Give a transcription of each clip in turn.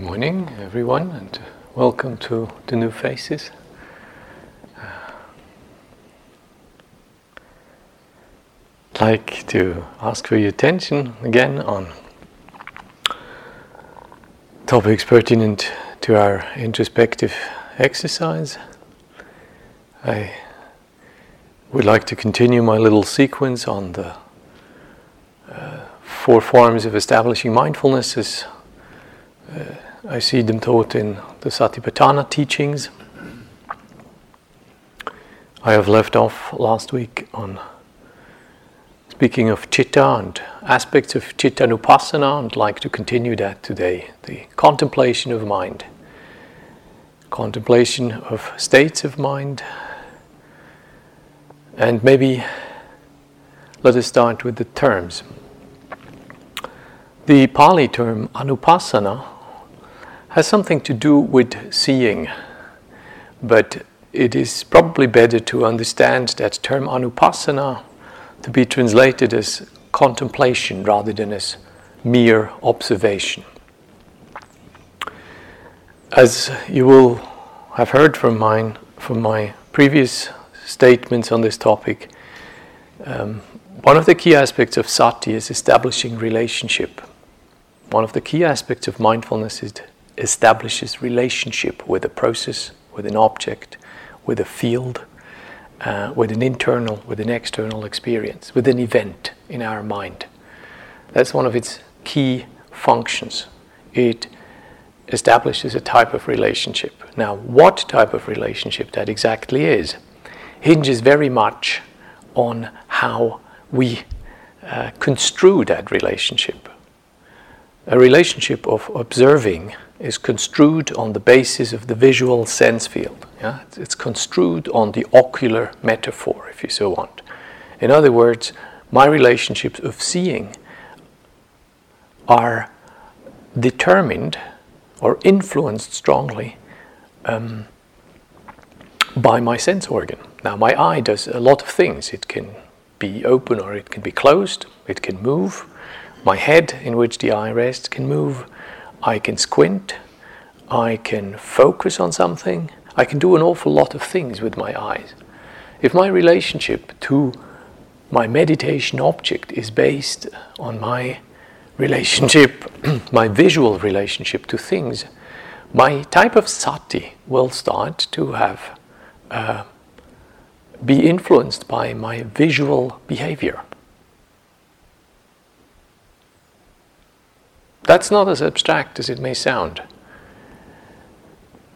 Good morning, everyone, and welcome to the new faces. I'd like to ask for your attention again on topics pertinent to our introspective exercise. I would like to continue my little sequence on the uh, four forms of establishing mindfulness as uh, I see them taught in the Satipatthana teachings. I have left off last week on speaking of chitta and aspects of chitta nupassana. I'd like to continue that today the contemplation of mind, contemplation of states of mind, and maybe let us start with the terms. The Pali term anupassana has something to do with seeing, but it is probably better to understand that term anupassana to be translated as contemplation rather than as mere observation. As you will have heard from mine from my previous statements on this topic, um, one of the key aspects of sati is establishing relationship one of the key aspects of mindfulness is establishes relationship with a process, with an object, with a field, uh, with an internal, with an external experience, with an event in our mind. That's one of its key functions. It establishes a type of relationship. Now, what type of relationship that exactly is hinges very much on how we uh, construe that relationship a relationship of observing is construed on the basis of the visual sense field. Yeah? It's construed on the ocular metaphor, if you so want. In other words, my relationships of seeing are determined or influenced strongly um, by my sense organ. Now, my eye does a lot of things. It can be open or it can be closed, it can move, my head, in which the eye rests, can move. I can squint. I can focus on something. I can do an awful lot of things with my eyes. If my relationship to my meditation object is based on my relationship, my visual relationship to things, my type of sati will start to have uh, be influenced by my visual behavior. That's not as abstract as it may sound.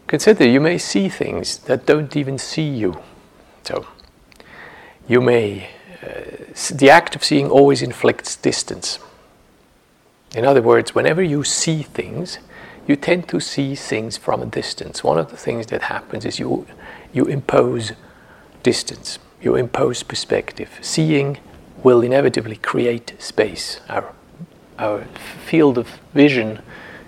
Consider you may see things that don't even see you. So, you may, uh, the act of seeing always inflicts distance. In other words, whenever you see things, you tend to see things from a distance. One of the things that happens is you, you impose distance, you impose perspective. Seeing will inevitably create space. Our our field of vision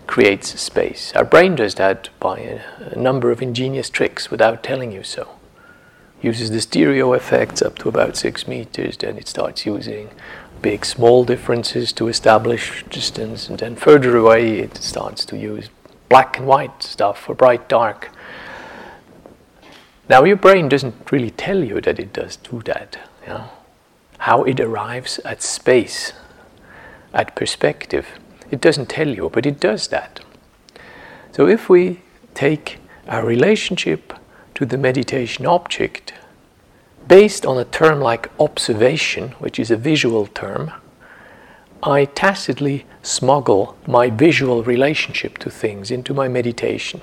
creates space. Our brain does that by a, a, number of ingenious tricks without telling you so. Uses the stereo effects up to about six meters, then it starts using big small differences to establish distance, and then further away it starts to use black and white stuff for bright dark. Now your brain doesn't really tell you that it does do that. How it arrives at space at perspective. It doesn't tell you, but it does that. So if we take our relationship to the meditation object based on a term like observation, which is a visual term, I tacitly smuggle my visual relationship to things into my meditation.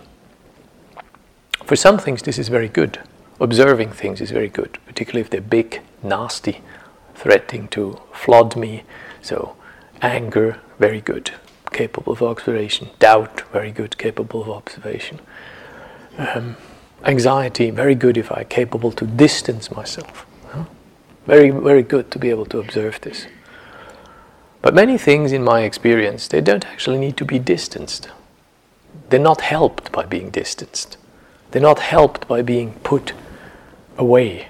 For some things, this is very good. Observing things is very good, particularly if they're big, nasty, threatening to flood me. So, Anger, very good, capable of observation. Doubt, very good, capable of observation. Um, anxiety, very good if I'm capable to distance myself. Huh? Very, very good to be able to observe this. But many things in my experience, they don't actually need to be distanced. They're not helped by being distanced. They're not helped by being put away.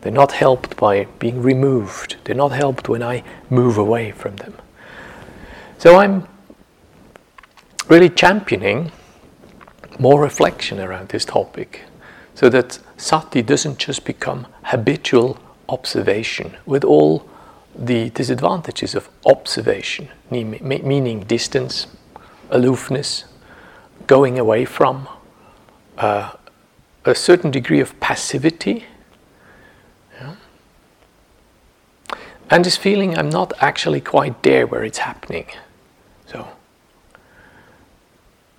They're not helped by being removed. They're not helped when I move away from them. So I'm really championing more reflection around this topic so that sati doesn't just become habitual observation with all the disadvantages of observation, meaning distance, aloofness, going away from, uh, a certain degree of passivity. And this feeling I'm not actually quite there where it's happening.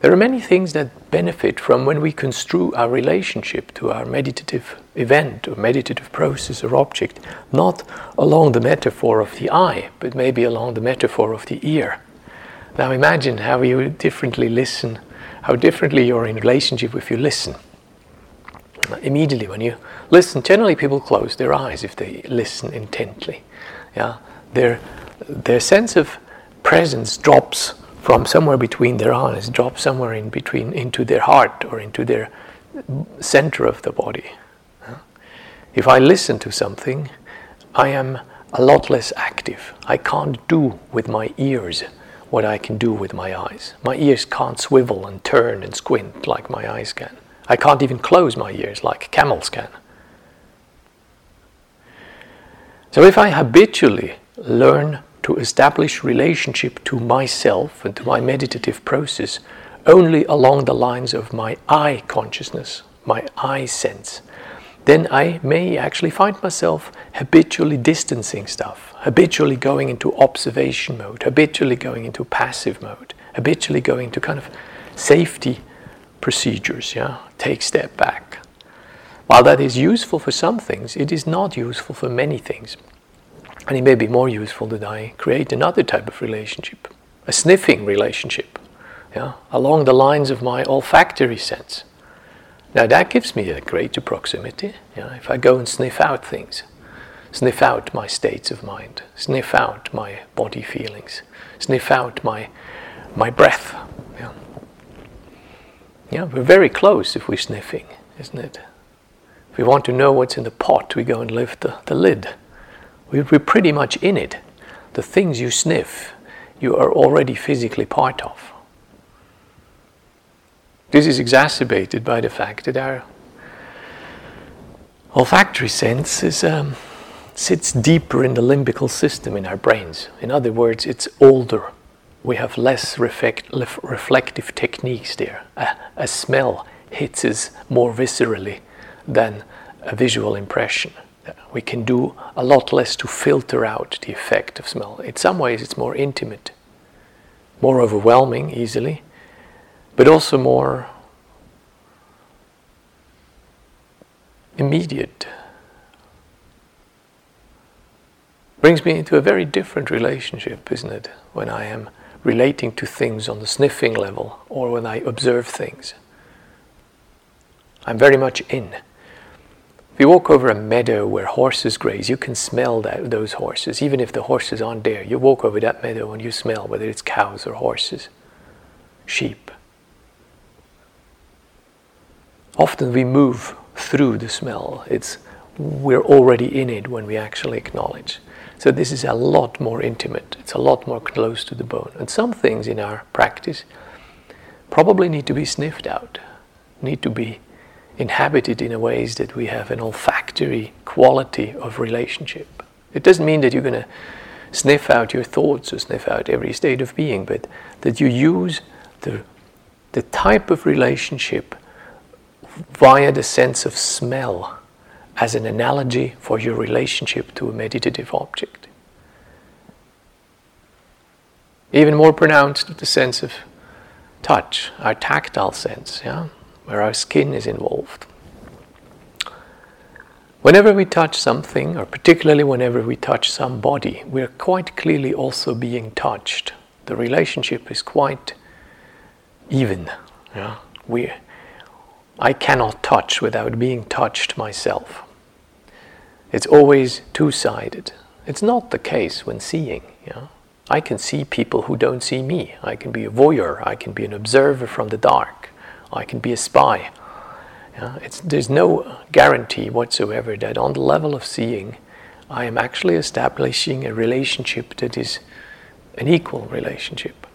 There are many things that benefit from when we construe our relationship to our meditative event or meditative process or object, not along the metaphor of the eye, but maybe along the metaphor of the ear. Now imagine how you differently listen, how differently you're in relationship if you listen. Immediately when you listen, generally people close their eyes if they listen intently. Yeah? Their, their sense of presence drops from somewhere between their eyes, drop somewhere in between into their heart or into their center of the body. If I listen to something, I am a lot less active. I can't do with my ears what I can do with my eyes. My ears can't swivel and turn and squint like my eyes can. I can't even close my ears like camels can. So if I habitually learn to establish relationship to myself and to my meditative process only along the lines of my eye consciousness, my eye sense, then I may actually find myself habitually distancing stuff, habitually going into observation mode, habitually going into passive mode, habitually going to kind of safety procedures, yeah, take step back. While that is useful for some things, it is not useful for many things. And it may be more useful that I create another type of relationship, a sniffing relationship, yeah, along the lines of my olfactory sense. Now that gives me a greater proximity. Yeah, if I go and sniff out things, sniff out my states of mind, sniff out my body feelings, sniff out my my breath. Yeah, yeah we're very close if we're sniffing, isn't it? If we want to know what's in the pot, we go and lift the, the lid. We're pretty much in it. The things you sniff, you are already physically part of. This is exacerbated by the fact that our olfactory sense is, um, sits deeper in the limbical system in our brains. In other words, it's older. We have less reflect, reflective techniques there. A, a smell hits us more viscerally than a visual impression we can do a lot less to filter out the effect of smell. In some ways, it's more intimate, more overwhelming easily, but also more immediate. Brings me into a very different relationship, isn't it? When I am relating to things on the sniffing level or when I observe things. I'm very much in. If you walk over a meadow where horses graze, you can smell that, those horses, even if the horses aren't there. You walk over that meadow and you smell whether it's cows or horses, sheep. Often we move through the smell. It's we're already in it when we actually acknowledge. So this is a lot more intimate. It's a lot more close to the bone. And some things in our practice probably need to be sniffed out, need to be inhabited in a ways that we have an olfactory quality of relationship. It doesn't mean that you're going to sniff out your thoughts or sniff out every state of being, but that you use the, the type of relationship via the sense of smell as an analogy for your relationship to a meditative object. Even more pronounced, the sense of touch, our tactile sense, yeah? Where our skin is involved. Whenever we touch something, or particularly whenever we touch somebody, we're quite clearly also being touched. The relationship is quite even. Yeah? We, I cannot touch without being touched myself. It's always two sided. It's not the case when seeing. Yeah? I can see people who don't see me. I can be a voyeur. I can be an observer from the dark. I can be a spy. Yeah, there's no guarantee whatsoever that on the level of seeing, I am actually establishing a relationship that is an equal relationship.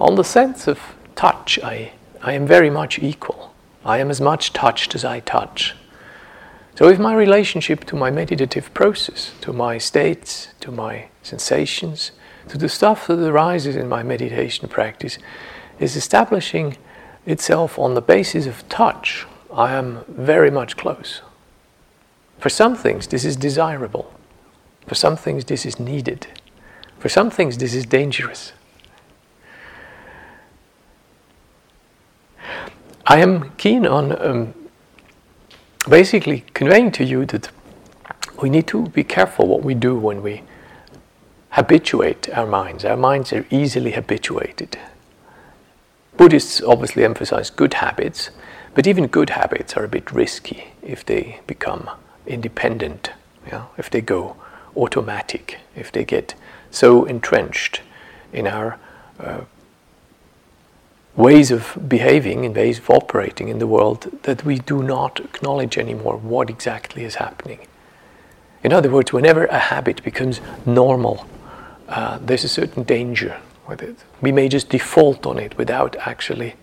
On the sense of touch, I, I am very much equal. I am as much touched as I touch. So, if my relationship to my meditative process, to my states, to my sensations, to the stuff that arises in my meditation practice, is establishing itself on the basis of touch, I am very much close. For some things, this is desirable. For some things, this is needed. For some things, this is dangerous. I am keen on um, basically conveying to you that we need to be careful what we do when we habituate our minds. Our minds are easily habituated. Buddhists obviously emphasize good habits, but even good habits are a bit risky if they become independent, if they go automatic, if they get so entrenched in our uh, ways of behaving and ways of operating in the world that we do not acknowledge anymore what exactly is happening. In other words, whenever a habit becomes normal, uh, there's a certain danger with it. We may just default on it without actually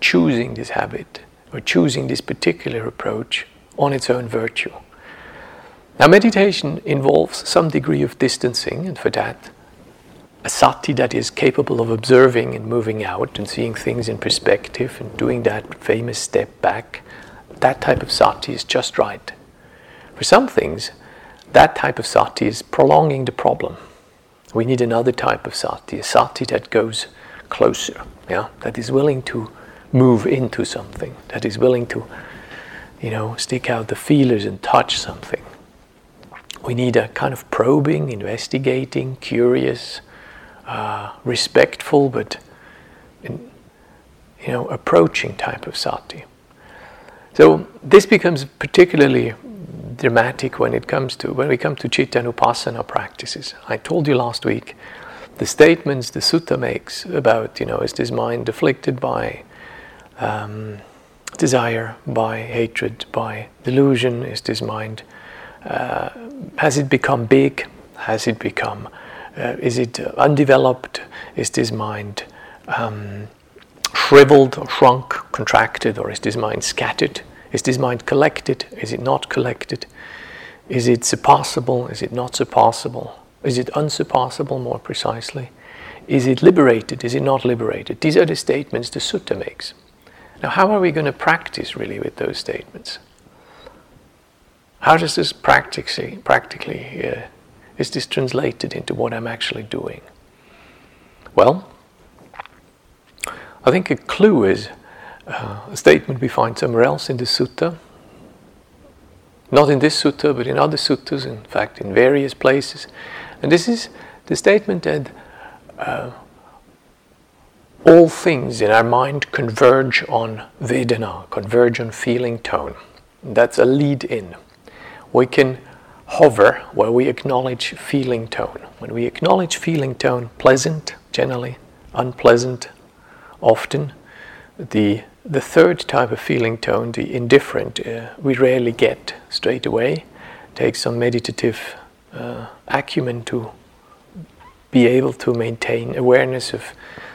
choosing this habit or choosing this particular approach on its own virtue. Now, meditation involves some degree of distancing, and for that, a sati that is capable of observing and moving out and seeing things in perspective and doing that famous step back, that type of sati is just right. For some things, that type of sati is prolonging the problem. We need another type of sati, a sati that goes closer, yeah, that is willing to move into something, that is willing to, you know, stick out the feelers and touch something. We need a kind of probing, investigating, curious, uh, respectful but in, you know approaching type of sati. So this becomes particularly dramatic when it comes to when we come to citta upasana practices. I told you last week the statements the sutta makes about you know is this mind afflicted by um, desire, by hatred, by delusion? Is this mind uh, has it become big? Has it become uh, is it undeveloped? Is this mind um, shriveled or shrunk, contracted, or is this mind scattered? Is this mind collected? Is it not collected? Is it surpassable? Is it not surpassable? Is it unsurpassable, more precisely? Is it liberated? Is it not liberated? These are the statements the sutta makes. Now, how are we going to practice really with those statements? How does this practically, practically uh, is this translated into what I'm actually doing? Well, I think a clue is uh, a statement we find somewhere else in the sutta. Not in this sutta, but in other suttas, in fact, in various places. And this is the statement that uh, all things in our mind converge on Vedana, converge on feeling tone. That's a lead in. We can hover where we acknowledge feeling tone. When we acknowledge feeling tone, pleasant generally, unpleasant often, the the third type of feeling tone, the indifferent, uh, we rarely get straight away. It takes some meditative uh, acumen to be able to maintain awareness of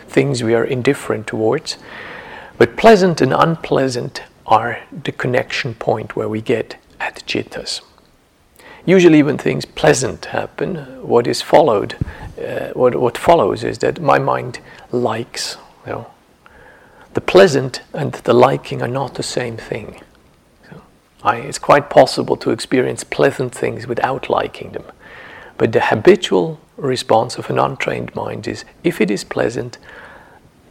things we are indifferent towards. But pleasant and unpleasant are the connection point where we get at cittas. Usually, when things pleasant happen, what is followed, uh, what, what follows is that my mind likes. You know, the pleasant and the liking are not the same thing. So I, it's quite possible to experience pleasant things without liking them. But the habitual response of an untrained mind is if it is pleasant,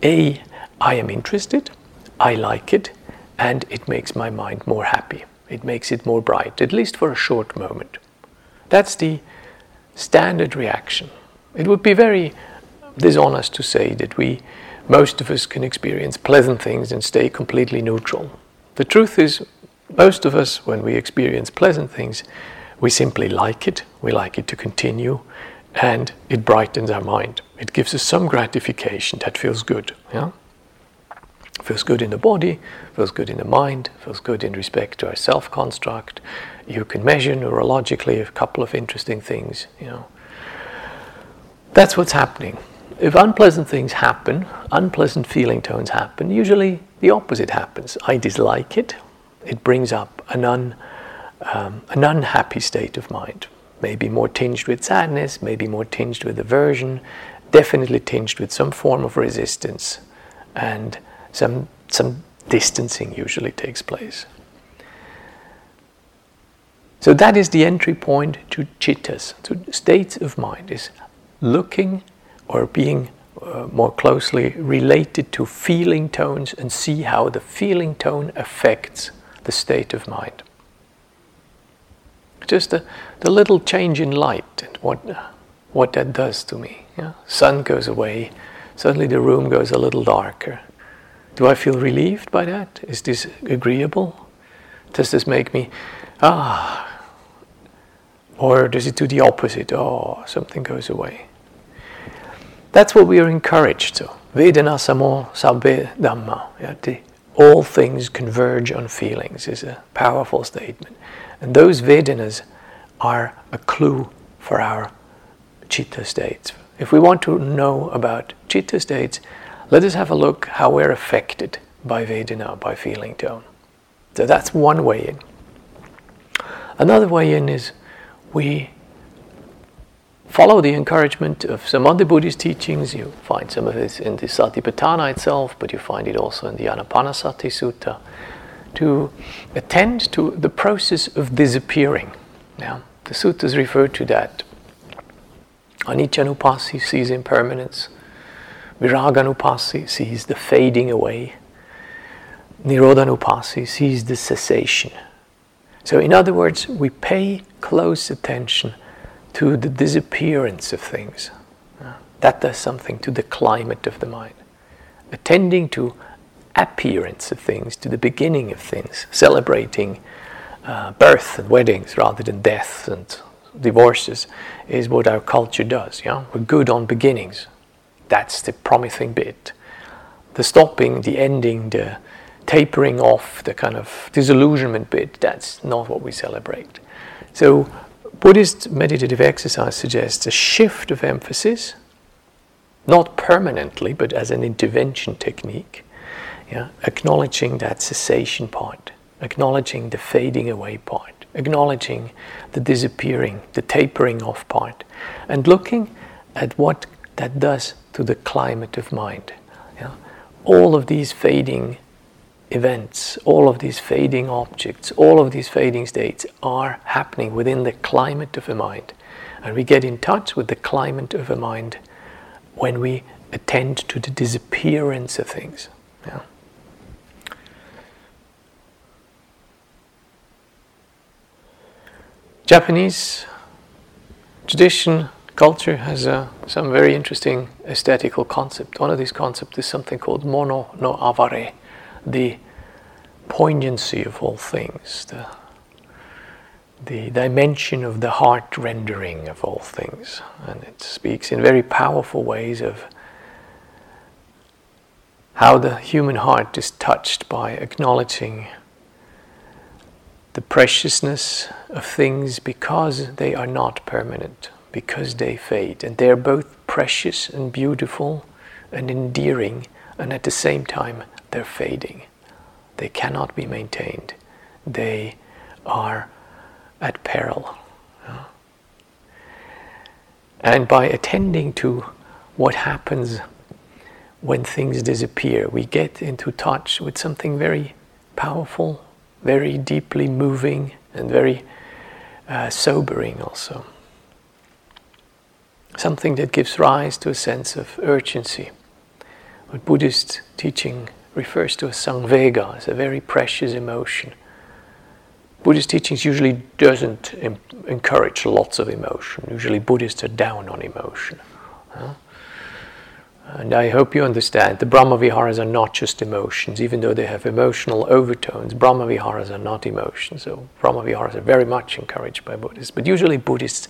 A, I am interested, I like it, and it makes my mind more happy. It makes it more bright, at least for a short moment. That's the standard reaction. It would be very dishonest to say that we, most of us, can experience pleasant things and stay completely neutral. The truth is, most of us, when we experience pleasant things, we simply like it, we like it to continue, and it brightens our mind. It gives us some gratification that feels good. Yeah? feels good in the body, feels good in the mind, feels good in respect to our self construct. You can measure neurologically a couple of interesting things, you know. That's what's happening. If unpleasant things happen, unpleasant feeling tones happen, usually the opposite happens. I dislike it. It brings up an, un, um, an unhappy state of mind, maybe more tinged with sadness, maybe more tinged with aversion, definitely tinged with some form of resistance, and some, some distancing usually takes place. So that is the entry point to chittas, to states of mind, is looking or being uh, more closely related to feeling tones and see how the feeling tone affects the state of mind. Just the, the little change in light and what, what that does to me. Yeah? Sun goes away, suddenly the room goes a little darker. Do I feel relieved by that? Is this agreeable? Does this make me, ah, or does it do the opposite? Oh, something goes away. That's what we are encouraged to. Vedana samo sabbe dhamma. all things converge on feelings is a powerful statement. And those Vedanas are a clue for our chitta states. If we want to know about chitta states, let us have a look how we're affected by Vedana, by feeling tone. So that's one way in. Another way in is we follow the encouragement of some other Buddhist teachings. You find some of this in the Satipatthana itself, but you find it also in the Anapanasati Sutta, to attend to the process of disappearing. Now, the suttas refer to that. Aniccanupassi sees impermanence. Viraga Viraganupassi sees the fading away. Nirodhanupassi sees the cessation. So, in other words, we pay close attention to the disappearance of things. That does something to the climate of the mind. Attending to appearance of things, to the beginning of things, celebrating uh, birth and weddings rather than deaths and divorces is what our culture does. Yeah? We're good on beginnings. That's the promising bit. The stopping, the ending, the tapering off, the kind of disillusionment bit, that's not what we celebrate. So, Buddhist meditative exercise suggests a shift of emphasis, not permanently, but as an intervention technique, yeah? acknowledging that cessation part, acknowledging the fading away part, acknowledging the disappearing, the tapering off part, and looking at what that does to the climate of mind. Yeah? All of these fading events, all of these fading objects, all of these fading states are happening within the climate of a mind. And we get in touch with the climate of a mind when we attend to the disappearance of things. Yeah. Japanese tradition, culture has uh, some very interesting aesthetical concept. One of these concepts is something called mono no aware the poignancy of all things, the, the dimension of the heart rendering of all things. And it speaks in very powerful ways of how the human heart is touched by acknowledging the preciousness of things because they are not permanent, because they fade. And they're both precious and beautiful and endearing, and at the same time, they're fading. They cannot be maintained. They are at peril. And by attending to what happens when things disappear, we get into touch with something very powerful, very deeply moving, and very uh, sobering also. Something that gives rise to a sense of urgency. What Buddhist teaching refers to as samvega, as a very precious emotion. Buddhist teachings usually doesn't Im- encourage lots of emotion. Usually Buddhists are down on emotion. Huh? And I hope you understand the Brahmaviharas are not just emotions, even though they have emotional overtones. Brahmaviharas are not emotions. So Brahmaviharas are very much encouraged by Buddhists. But usually Buddhists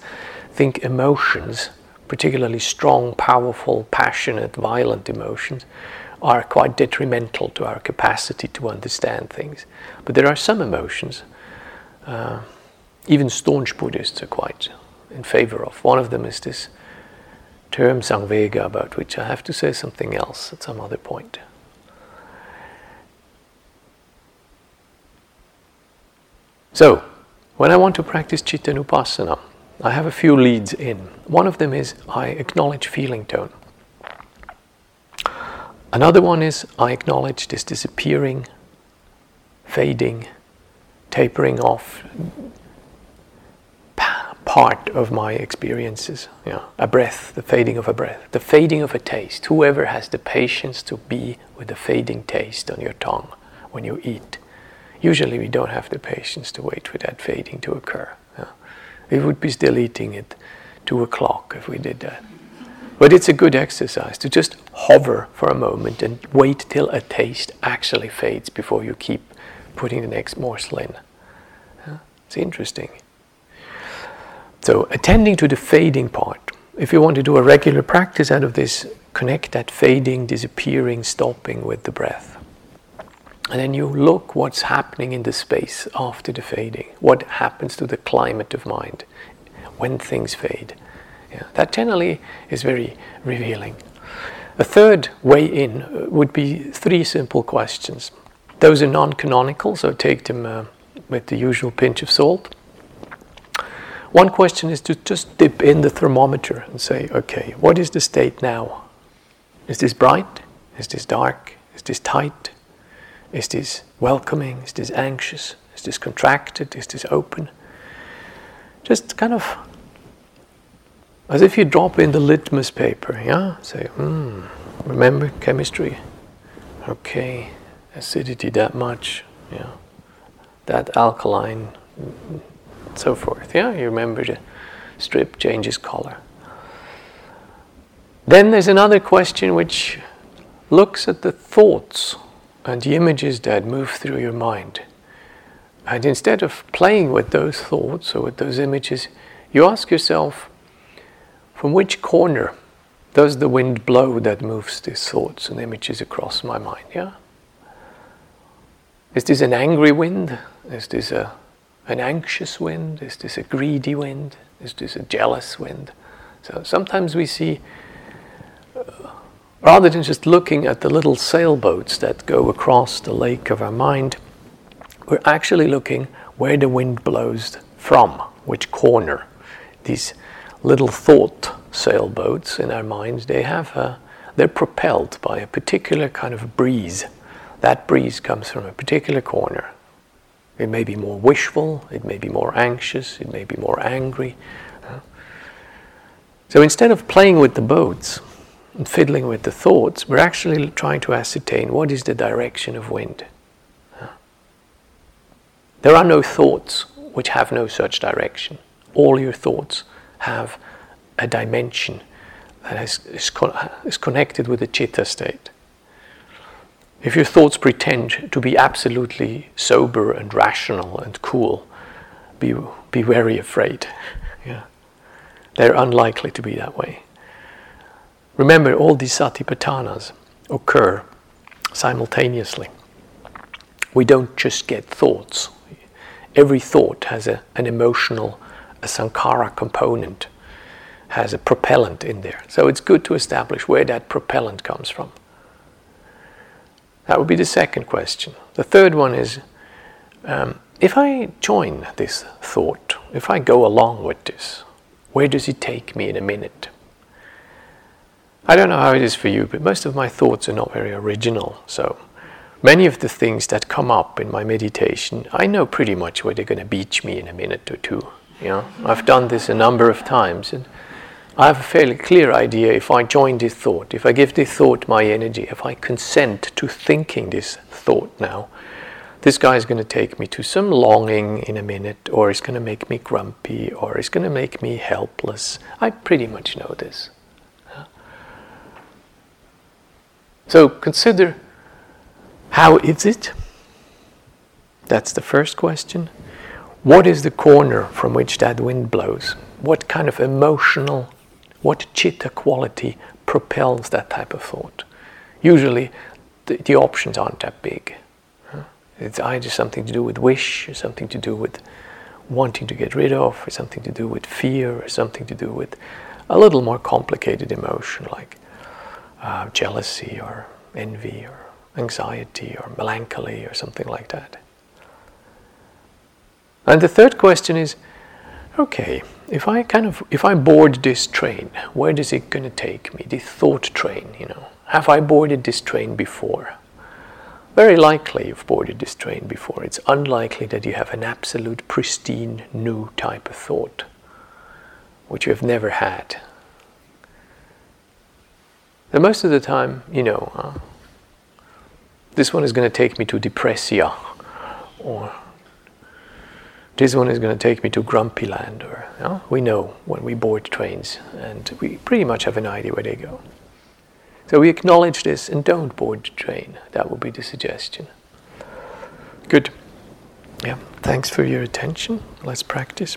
think emotions, particularly strong, powerful, passionate, violent emotions, are quite detrimental to our capacity to understand things. But there are some emotions, uh, even staunch Buddhists are quite in favor of. One of them is this term Samvega, about which I have to say something else at some other point. So, when I want to practice Chitta Nupassana, I have a few leads in. One of them is I acknowledge feeling tone. Another one is I acknowledge this disappearing, fading, tapering off part of my experiences. Yeah. A breath, the fading of a breath, the fading of a taste. Whoever has the patience to be with the fading taste on your tongue when you eat. Usually we don't have the patience to wait for that fading to occur. Yeah. We would be still eating at two o'clock if we did that. But it's a good exercise to just hover for a moment and wait till a taste actually fades before you keep putting the next morsel in. It's interesting. So, attending to the fading part, if you want to do a regular practice out of this, connect that fading, disappearing, stopping with the breath. And then you look what's happening in the space after the fading. What happens to the climate of mind when things fade. Yeah, that generally is very revealing. A third way in uh, would be three simple questions. Those are non canonical, so take them uh, with the usual pinch of salt. One question is to just dip in the thermometer and say, okay, what is the state now? Is this bright? Is this dark? Is this tight? Is this welcoming? Is this anxious? Is this contracted? Is this open? Just kind of as if you drop in the litmus paper, yeah? Say, hmm, remember chemistry? Okay, acidity that much, yeah. That alkaline so forth. Yeah, you remember the strip changes color. Then there's another question which looks at the thoughts and the images that move through your mind. And instead of playing with those thoughts or with those images, you ask yourself, from which corner does the wind blow that moves these thoughts and images across my mind? Yeah? Is this an angry wind? Is this a an anxious wind? Is this a greedy wind? Is this a jealous wind? So sometimes we see, uh, rather than just looking at the little sailboats that go across the lake of our mind, we're actually looking where the wind blows from, which corner. These little thought sailboats in our minds, they have a, they're propelled by a particular kind of breeze. That breeze comes from a particular corner. It may be more wishful, it may be more anxious, it may be more angry. So instead of playing with the boats and fiddling with the thoughts, we're actually trying to ascertain what is the direction of wind. There are no thoughts which have no such direction. All your thoughts have a dimension that is, is, is connected with the chitta state. If your thoughts pretend to be absolutely sober and rational and cool, be, be very afraid. Yeah. They're unlikely to be that way. Remember, all these satipatthanas occur simultaneously. We don't just get thoughts. Every thought has a, an emotional, a Sankhara component, has a propellant in there. So it's good to establish where that propellant comes from. That would be the second question. The third one is um, if I join this thought, if I go along with this, where does it take me in a minute? I don't know how it is for you, but most of my thoughts are not very original. So many of the things that come up in my meditation, I know pretty much where they're going to beach me in a minute or two. You know, I've done this a number of times, and I have a fairly clear idea if I join this thought, if I give this thought my energy, if I consent to thinking this thought now, this guy is going to take me to some longing in a minute, or it's going to make me grumpy, or it's going to make me helpless. I pretty much know this. So consider how is it? That's the first question. What is the corner from which that wind blows? What kind of emotional what chitta quality propels that type of thought? Usually, the, the options aren't that big. It's either something to do with wish, or something to do with wanting to get rid of, or something to do with fear, or something to do with a little more complicated emotion like uh, jealousy, or envy, or anxiety, or melancholy, or something like that. And the third question is okay, if I kind of if I board this train, where is it going to take me? The thought train, you know. Have I boarded this train before? Very likely you've boarded this train before. It's unlikely that you have an absolute pristine new type of thought, which you have never had. And most of the time, you know, uh, this one is going to take me to depressia, or this one is going to take me to grumpy land, or we know when we board trains, and we pretty much have an idea where they go. So we acknowledge this and don't board the train. That would be the suggestion. Good. Yeah, thanks for your attention. Let's practice.